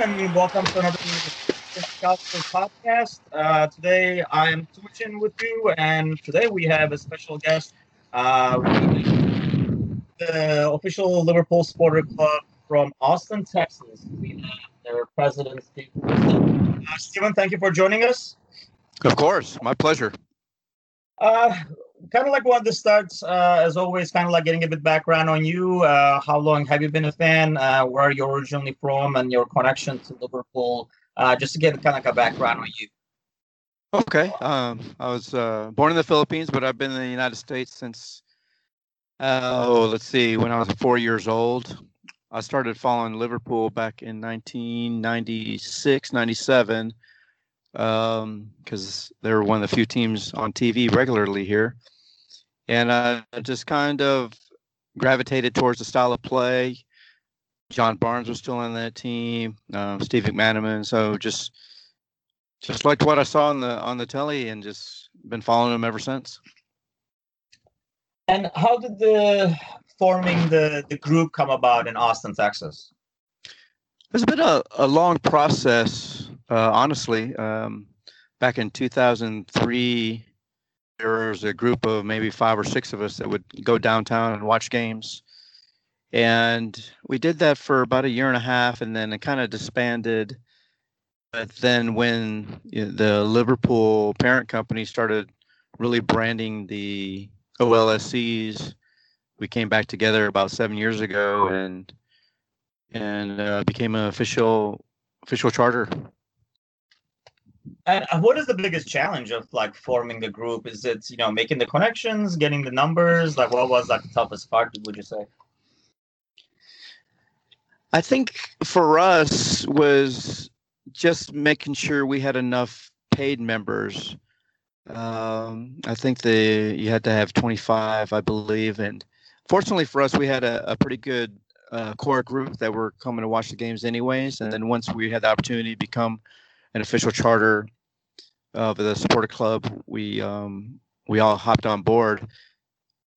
and welcome to another Gospel podcast. Uh, today I am switching with you, and today we have a special guest, uh, the official Liverpool Supporter Club from Austin, Texas. We have their president, Steve. Uh, Stephen, thank you for joining us. Of course, my pleasure. Uh, kind of like wanted to start, uh, as always, kind of like getting a bit background on you. Uh, how long have you been a fan? Uh, where are you originally from, and your connection to Liverpool? Uh, just to get kind of like a background on you. Okay. Um, I was uh, born in the Philippines, but I've been in the United States since, oh, let's see, when I was four years old. I started following Liverpool back in 1996, 97 because um, they were one of the few teams on TV regularly here. And I just kind of gravitated towards the style of play. John Barnes was still on that team, um, Steve McManaman. So just just liked what I saw on the on the telly, and just been following them ever since. And how did the forming the the group come about in Austin, Texas? It's been a, a long process, uh, honestly. Um, back in 2003, there was a group of maybe five or six of us that would go downtown and watch games. And we did that for about a year and a half, and then it kind of disbanded. But then, when you know, the Liverpool parent company started really branding the OLSCs, we came back together about seven years ago, and and uh, became an official official charter. And uh, what is the biggest challenge of like forming the group? Is it you know making the connections, getting the numbers? Like what was like the toughest part? Would you say? I think for us was just making sure we had enough paid members. Um, I think the you had to have 25, I believe, and fortunately for us, we had a, a pretty good uh, core group that were coming to watch the games anyways. And then once we had the opportunity to become an official charter of the supporter club, we um, we all hopped on board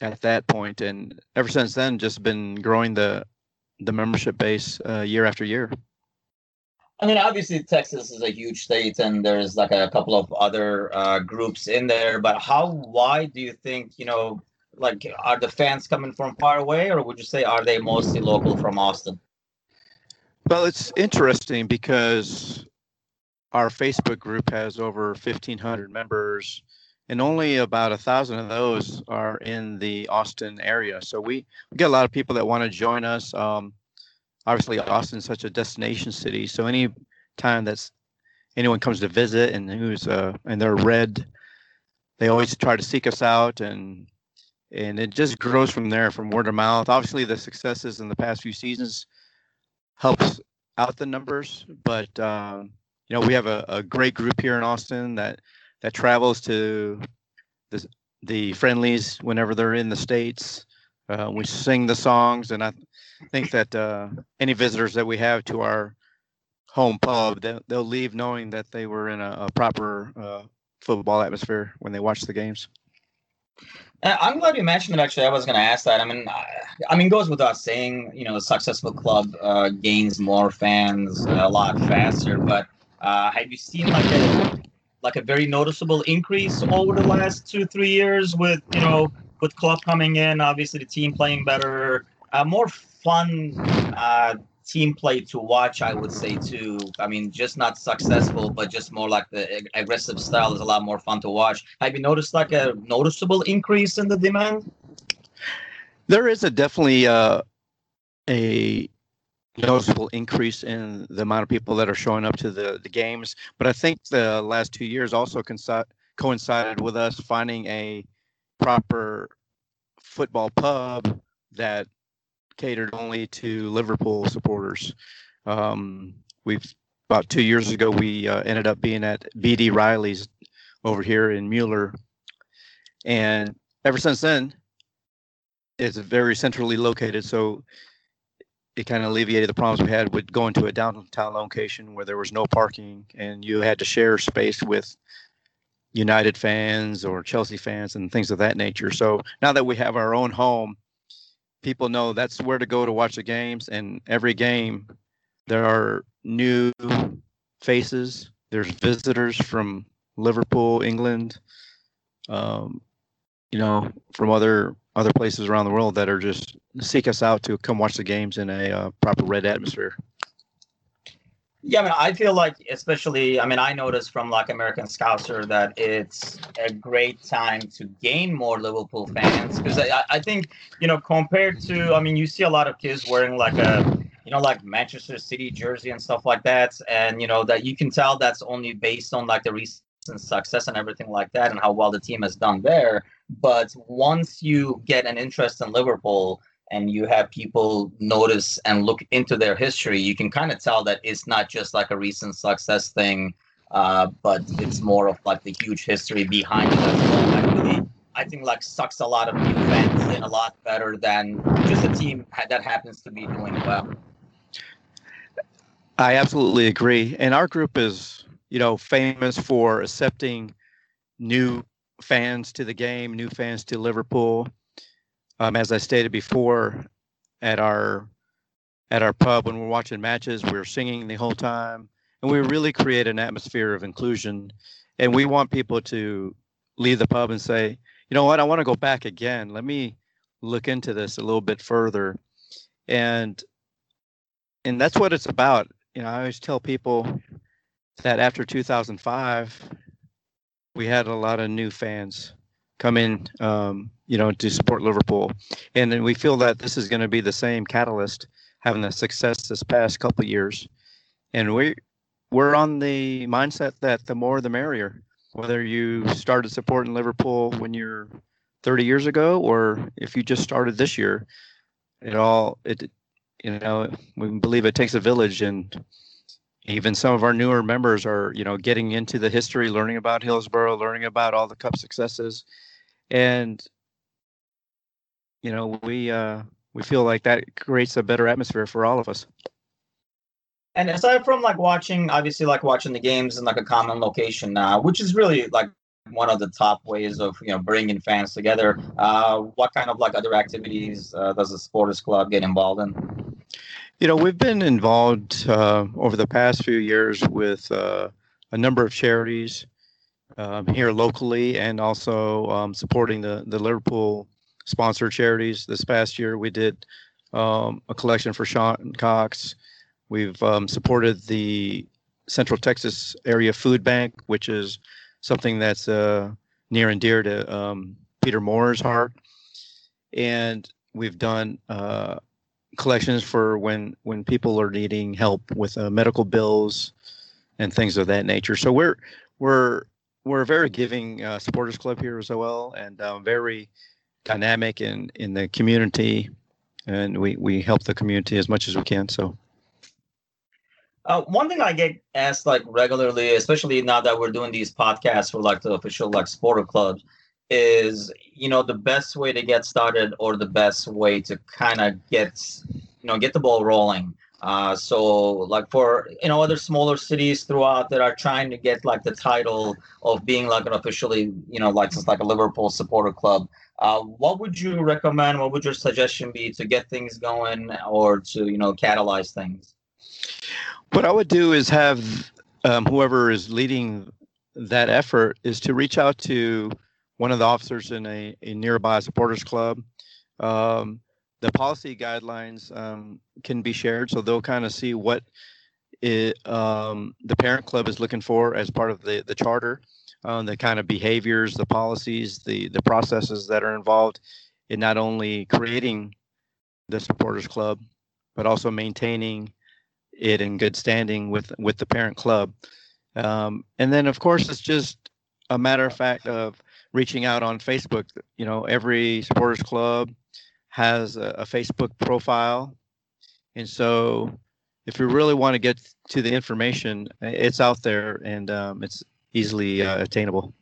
at that point, and ever since then, just been growing the the membership base uh, year after year. I mean, obviously, Texas is a huge state, and there's like a couple of other uh, groups in there. But how wide do you think you know like are the fans coming from far away or would you say are they mostly local from austin well it's interesting because our facebook group has over 1500 members and only about a thousand of those are in the austin area. So we, we get a lot of people that want to join us. Um, obviously austin's such a destination city so any time that's anyone comes to visit and who's uh, and they're red they always try to seek us out and and it just grows from there from word of mouth. Obviously the successes in the past few seasons helps out the numbers but um, you know we have a, a, great group here in austin that that travels to the, the friendlies whenever they're in the states uh, we sing the songs and i think that uh, any visitors that we have to our home pub they'll, they'll leave knowing that they were in a, a proper uh, football atmosphere when they watch the games uh, I'm glad you mentioned it. Actually, I was going to ask that. I mean, I mean, goes without saying, you know, a successful club uh, gains more fans a lot faster. But uh, have you seen like a like a very noticeable increase over the last two three years with you know with Klopp coming in, obviously the team playing better, uh, more fun uh, team play to watch, I would say too. I mean, just not successful, but just more like the aggressive style is a lot more fun to watch. Have you noticed like a noticeable increase in the demand? There is a definitely uh, a noticeable increase in the amount of people that are showing up to the, the games. But I think the last two years also coincided with us finding a proper football pub that catered only to Liverpool supporters. Um, we've about two years ago we uh, ended up being at BD Riley's over here in Mueller, and ever since then, it's very centrally located. So it kind of alleviated the problems we had with going to a downtown location where there was no parking and you had to share space with United fans or Chelsea fans and things of that nature. So now that we have our own home, people know that's where to go to watch the games. And every game, there are new faces. There's visitors from Liverpool, England, um, you know, from other other places around the world that are just seek us out to come watch the games in a uh, proper red atmosphere. Yeah, I mean, I feel like, especially, I mean, I noticed from like American Scouser that it's a great time to gain more Liverpool fans because I, I think, you know, compared to, I mean, you see a lot of kids wearing like a, you know, like Manchester City jersey and stuff like that, and you know that you can tell that's only based on like the recent success and everything like that, and how well the team has done there. But once you get an interest in Liverpool, and you have people notice and look into their history, you can kind of tell that it's not just like a recent success thing, uh, but it's more of like the huge history behind it I think like sucks a lot of new fans in a lot better than just a team that happens to be doing well. I absolutely agree, and our group is, you know, famous for accepting new fans to the game, new fans to Liverpool um, as I stated before, at our at our pub when we're watching matches, we're singing the whole time, and we really create an atmosphere of inclusion. And we want people to leave the pub and say, you know what, I want to go back again. Let me look into this a little bit further, and and that's what it's about. You know, I always tell people that after 2005, we had a lot of new fans come in, um, you know, to support Liverpool. And then we feel that this is going to be the same catalyst, having the success this past couple years. And we we're on the mindset that the more the merrier. Whether you started supporting Liverpool when you're 30 years ago, or if you just started this year, it all it you know we believe it takes a village and even some of our newer members are you know getting into the history learning about hillsborough learning about all the cup successes. And you know we uh we feel like that creates a better atmosphere for all of us. And aside from like watching obviously like watching the games in like a common location now which is really like one of the top ways of you know bringing fans together uh what kind of like other activities uh, does the supporters club get involved in you know we've been involved uh, over the past few years with uh, a number of charities um, here locally and also um, supporting the, the Liverpool sponsored charities. This past year, we did um, a collection for Sean Cox. We've um, supported the Central Texas Area Food Bank, which is something that's uh, near and dear to um, Peter Moore's heart. And we've done uh, collections for when when people are needing help with uh, medical bills and things of that nature. So we're we're we're a very giving uh, supporters club here as well, and uh, very dynamic in in the community, and we we help the community as much as we can. So. Uh, one thing I get asked like regularly, especially now that we're doing these podcasts for like the official like supporter clubs, is you know the best way to get started or the best way to kind of get you know get the ball rolling uh, so like for you know other smaller cities throughout that are trying to get like the title of being like an officially you know like just like a Liverpool supporter club. Uh, what would you recommend? What would your suggestion be to get things going or to you know catalyze things? What I would do is have um, whoever is leading that effort is to reach out to one of the officers in a, a nearby supporters club. Um, the policy guidelines um, can be shared, so they'll kind of see what it, um, the parent club is looking for as part of the the charter, um, the kind of behaviors, the policies, the the processes that are involved in not only creating the supporters club, but also maintaining it in good standing with with the parent club. Um, and then, of course, it's just a matter of fact of reaching out on Facebook. You know, every supporters club has a, a Facebook profile. And so if you really want to get to the information, it's out there and um, it's easily uh, attainable.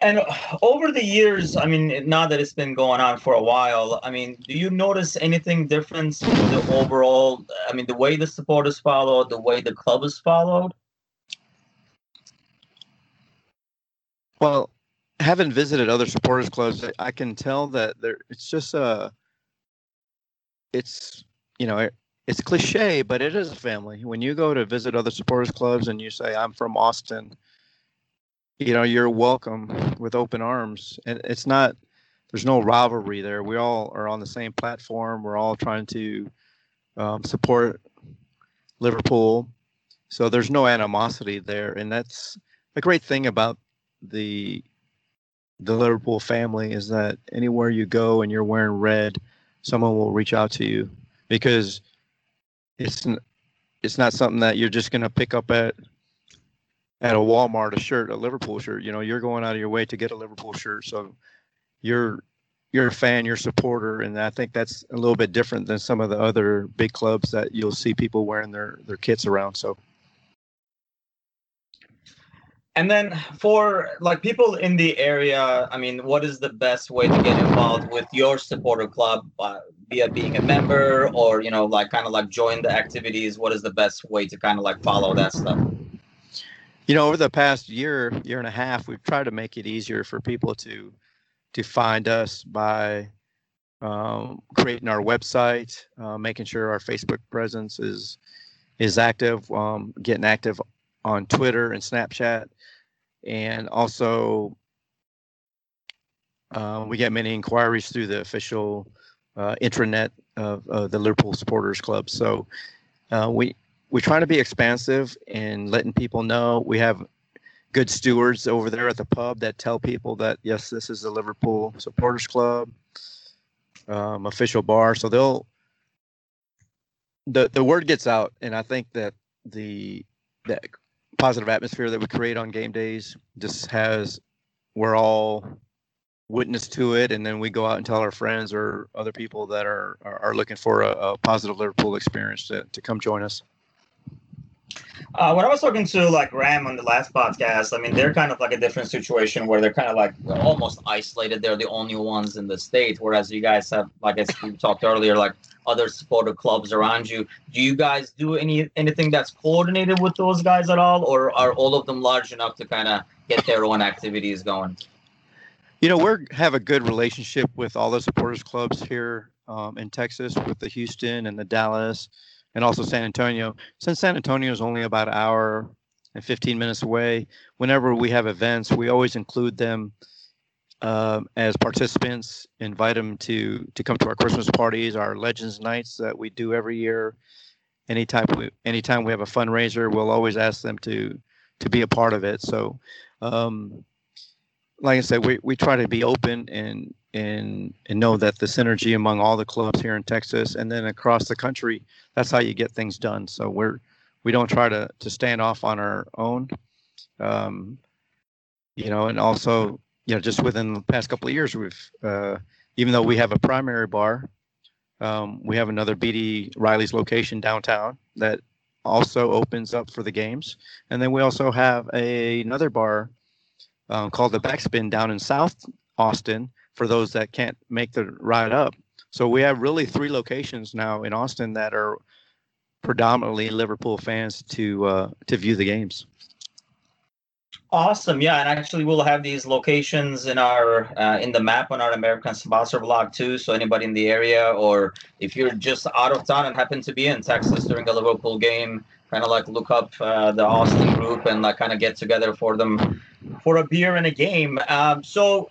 And over the years, I mean, now that it's been going on for a while, I mean, do you notice anything different in the overall? I mean, the way the supporters followed, the way the club is followed. Well, having visited other supporters clubs, I can tell that there it's just a uh, it's you know, it, it's cliche, but it is a family. When you go to visit other supporters clubs and you say, "I'm from Austin," you know, you're welcome with open arms, and it's not. There's no rivalry there. We all are on the same platform. We're all trying to um, support Liverpool, so there's no animosity there, and that's a great thing about the the Liverpool family is that anywhere you go and you're wearing red, someone will reach out to you because it's it's not something that you're just going to pick up at at a Walmart a shirt, a Liverpool shirt. You know, you're going out of your way to get a Liverpool shirt, so you're you're a fan, you're a supporter, and I think that's a little bit different than some of the other big clubs that you'll see people wearing their their kits around. So and then for like people in the area, I mean, what is the best way to get involved with your supporter club uh, via being a member or, you know, like kind of like join the activities? What is the best way to kind of like follow that stuff? You know, over the past year, year and a half, we've tried to make it easier for people to to find us by um, creating our website, uh, making sure our Facebook presence is is active, um, getting active on Twitter and Snapchat and also uh, we get many inquiries through the official uh, intranet of the Liverpool Supporters Club. So uh, we we try to be expansive in letting people know we have good stewards over there at the pub that tell people that yes, this is the Liverpool Supporters Club um, official bar. So they'll the the word gets out, and I think that the that positive atmosphere that we create on game days just has we're all witness to it. And then we go out and tell our friends or other people that are are, looking for a, a, positive liverpool experience to, to come join us uh, when I was talking to like Ram on the last podcast, I mean they're kind of like a different situation where they're kind of like almost isolated. They're the only ones in the state, whereas you guys have, like as we talked earlier, like other supporter clubs around you. Do you guys do any anything that's coordinated with those guys at all, or are all of them large enough to kind of get their own activities going? You know, we have a good relationship with all the supporters clubs here um, in Texas, with the Houston and the Dallas and also San Antonio. Since San Antonio is only about an hour and 15 minutes away, whenever we have events, we always include them um, as participants, invite them to to come to our Christmas parties, our Legends nights that we do every year. Anytime we anytime we have a fundraiser, we'll always ask them to to be a part of it. So, um, like I said, we, we try to be open and and and know that the synergy among all the clubs here in Texas and then across the country, that's how you get things done. So we're we don't try to to stand off on our own. Um, you know, and also, you know, just within the past couple of years, we've uh, even though we have a primary bar, um, we have another BD Riley's location downtown that also opens up for the games, and then we also have a, another bar um, called the Backspin down in South Austin for those that can't make the ride up. So we have really three locations now in Austin that are predominantly Liverpool fans to uh, to view the games. Awesome, yeah, and actually we'll have these locations in our uh, in the map on our American sponsor blog too. So anybody in the area, or if you're just out of town and happen to be in Texas during a Liverpool game, kind of like look up uh, the Austin group and like kind of get together for them for a beer and a game. Um, so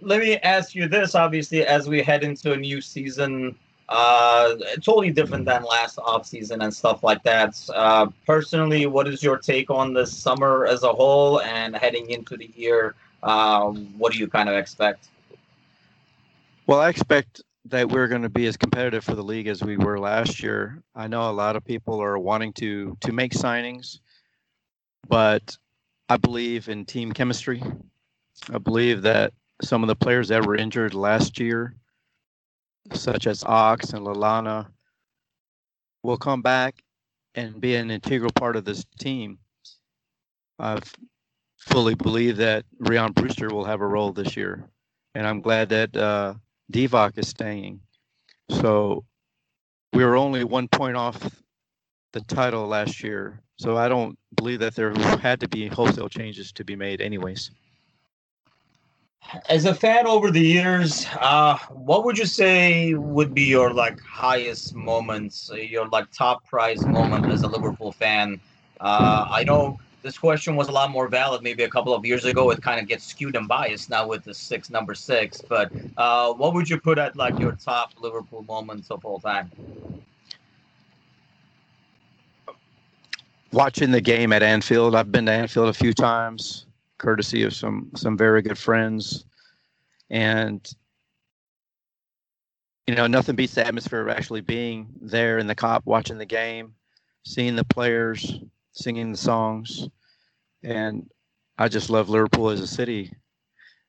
let me ask you this obviously as we head into a new season uh totally different than last off season and stuff like that. Uh personally what is your take on the summer as a whole and heading into the year? Um what do you kind of expect? Well i expect that we're going to be as competitive for the league as we were last year. I know a lot of people are wanting to to make signings but i believe in team chemistry. I believe that some of the players that were injured last year, such as Ox and Lallana, will come back and be an integral part of this team. I fully believe that Rhian Brewster will have a role this year, and I'm glad that uh, Divock is staying. So we were only one point off the title last year, so I don't believe that there had to be wholesale changes to be made, anyways. As a fan over the years, uh, what would you say would be your like highest moments, your like top prize moment as a Liverpool fan? Uh, I know this question was a lot more valid maybe a couple of years ago. It kind of gets skewed and biased now with the six number six. But uh, what would you put at like your top Liverpool moments of all time? Watching the game at Anfield, I've been to Anfield a few times, courtesy of some some very good friends, and you know nothing beats the atmosphere of actually being there in the Kop, watching the game, seeing the players, singing the songs, and I just love Liverpool as a city.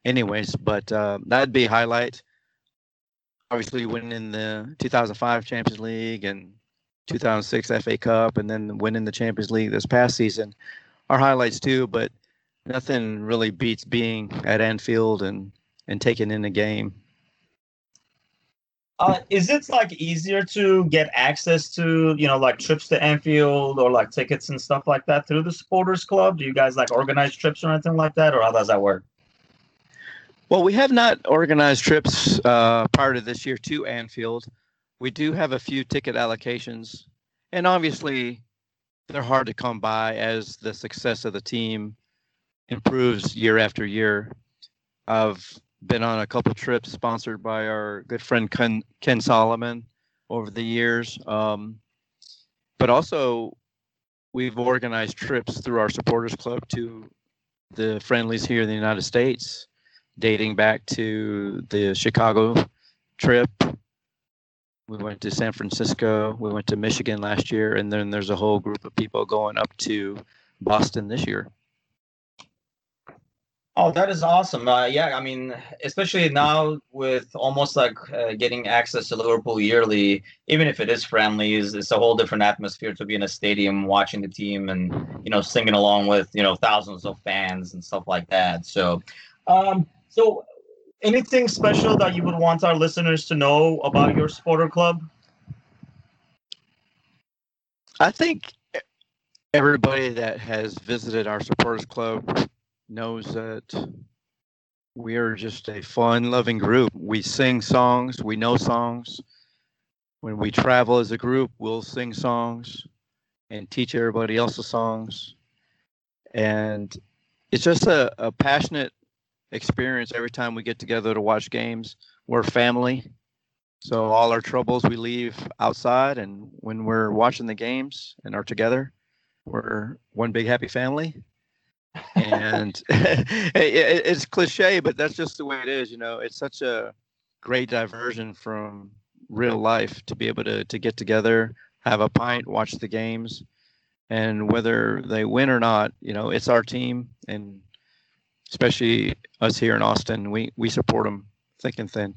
Anyways, but uh, that'd be highlight. Obviously, winning the 2005 Champions League and 2006 FA Cup, and then winning the Champions League this past season are highlights too. But nothing really beats being at Anfield and and taking in the game uh, is it like easier to get access to you know like trips to Anfield or like tickets and stuff like that through the supporters club? Do you guys like organize trips or anything like that, or how does that work? Well, we have not organized trips uh, prior to this year to Anfield. We do have a few ticket allocations, and obviously, they're hard to come by as the success of the team improves year after year. I've been on a couple trips sponsored by our good friend Ken, Ken Solomon over the years. Um, but also, we've organized trips through our supporters club to the friendlies here in the United States, dating back to the Chicago trip. We went to San Francisco. We went to Michigan last year, and then there's a whole group of people going up to Boston this year. Oh, that is awesome. Uh, yeah, I mean, especially now with almost like uh, getting access to Liverpool yearly, even if it is friendly, is it's a whole different atmosphere to be in a stadium watching the team and you know singing along with you know thousands of fans and stuff like that. So, um, so anything special that you would want our listeners to know about your supporter club? I think everybody that has visited our supporters club knows that we are just a fun loving group. We sing songs, we know songs. When we travel as a group, we'll sing songs and teach everybody else the songs. And it's just a, a passionate experience every time we get together to watch games. We're family. So all our troubles we leave outside and when we're watching the games and are together, we're one big happy family and it, it's cliche, but that's just the way it is. You know, it's such a great diversion from real life to be able to to get together, have a pint, watch the games, and whether they win or not, you know, it's our team, and especially us here in Austin, we we support them thick and thin.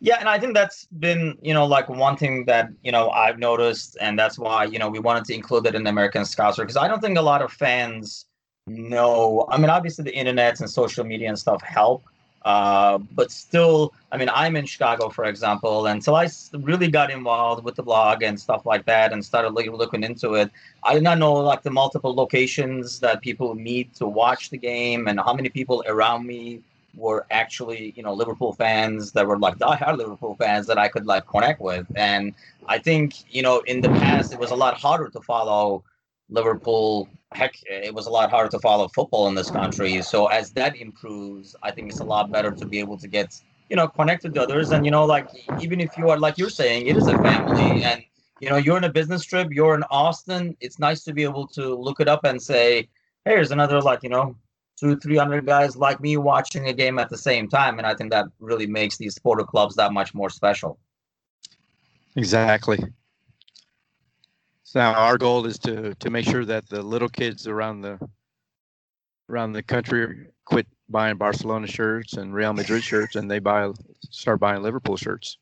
Yeah, and I think that's been, you know, like one thing that, you know, I've noticed, and that's why, you know, we wanted to include it in the American Scouser, because I don't think a lot of fans no, I mean obviously the internet and social media and stuff help, uh, but still, I mean I'm in Chicago for example, and until I really got involved with the blog and stuff like that and started looking into it, I did not know like the multiple locations that people meet to watch the game and how many people around me were actually you know Liverpool fans that were like diehard Liverpool fans that I could like connect with, and I think you know in the past it was a lot harder to follow Liverpool, heck, it was a lot harder to follow football in this country. So as that improves, I think it's a lot better to be able to get, you know, connected to others. And, you know, like, even if you are, like you're saying, it is a family and, you know, you're in a business trip, you're in Austin, it's nice to be able to look it up and say, hey, here's another, like, you know, two, 300 guys like me watching a game at the same time. And I think that really makes these supporter clubs that much more special. Exactly. So our goal is to to make sure that the little kids around the around the country quit buying Barcelona shirts and Real Madrid shirts, and they buy start buying Liverpool shirts.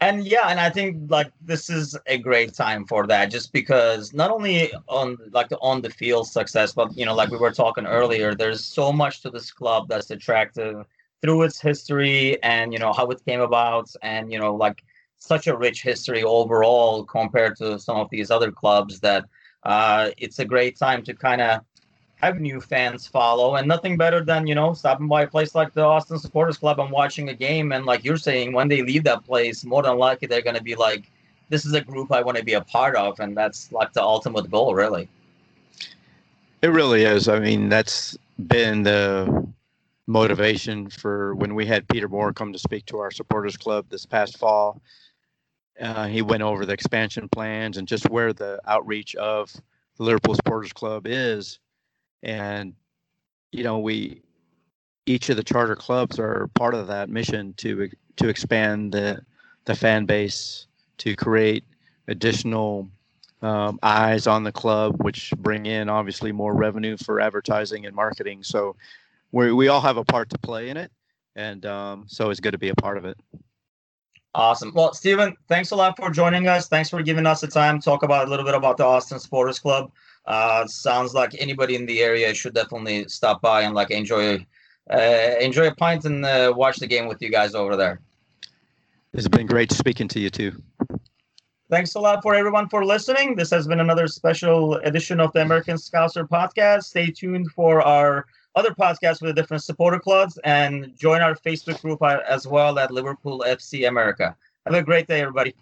And yeah, and I think like this is a great time for that, just because not only on like the on the field success, but you know, like we were talking earlier, there's so much to this club that's attractive through its history and you know how it came about, and you know like such a rich history overall compared to some of these other clubs that uh, it's a great time to kind of have new fans follow, and nothing better than you know stopping by a place like the Austin Supporters Club and watching a game. And like you're saying, when they leave that place, more than likely they're going to be like, "This is a group I want to be a part of," and that's like the ultimate goal, really. It really is. I mean, that's been the motivation for when we had Peter Moore come to speak to our supporters club this past fall. Uh, he went over the expansion plans and just where the outreach of the Liverpool Supporters Club is. And, you know, we, each of the charter clubs are part of that mission to, to expand the, the fan base, to create additional um, eyes on the club, which bring in obviously more revenue for advertising and marketing. So we we all have a part to play in it, and um, so it's good to be a part of it. Awesome. Well, Stephen, thanks a lot for joining us. Thanks for giving us the time to talk about a little bit about the Austin Supporters Club. Uh, sounds like anybody in the area should definitely stop by and like enjoy uh, enjoy a pint and uh, watch the game with you guys over there. It's been great speaking to you too. Thanks a lot for everyone for listening. This has been another special edition of the American Scouser podcast. Stay tuned for our other podcasts with the different supporter clubs and join our Facebook group uh, as well at Liverpool FC America. Have a great day, everybody.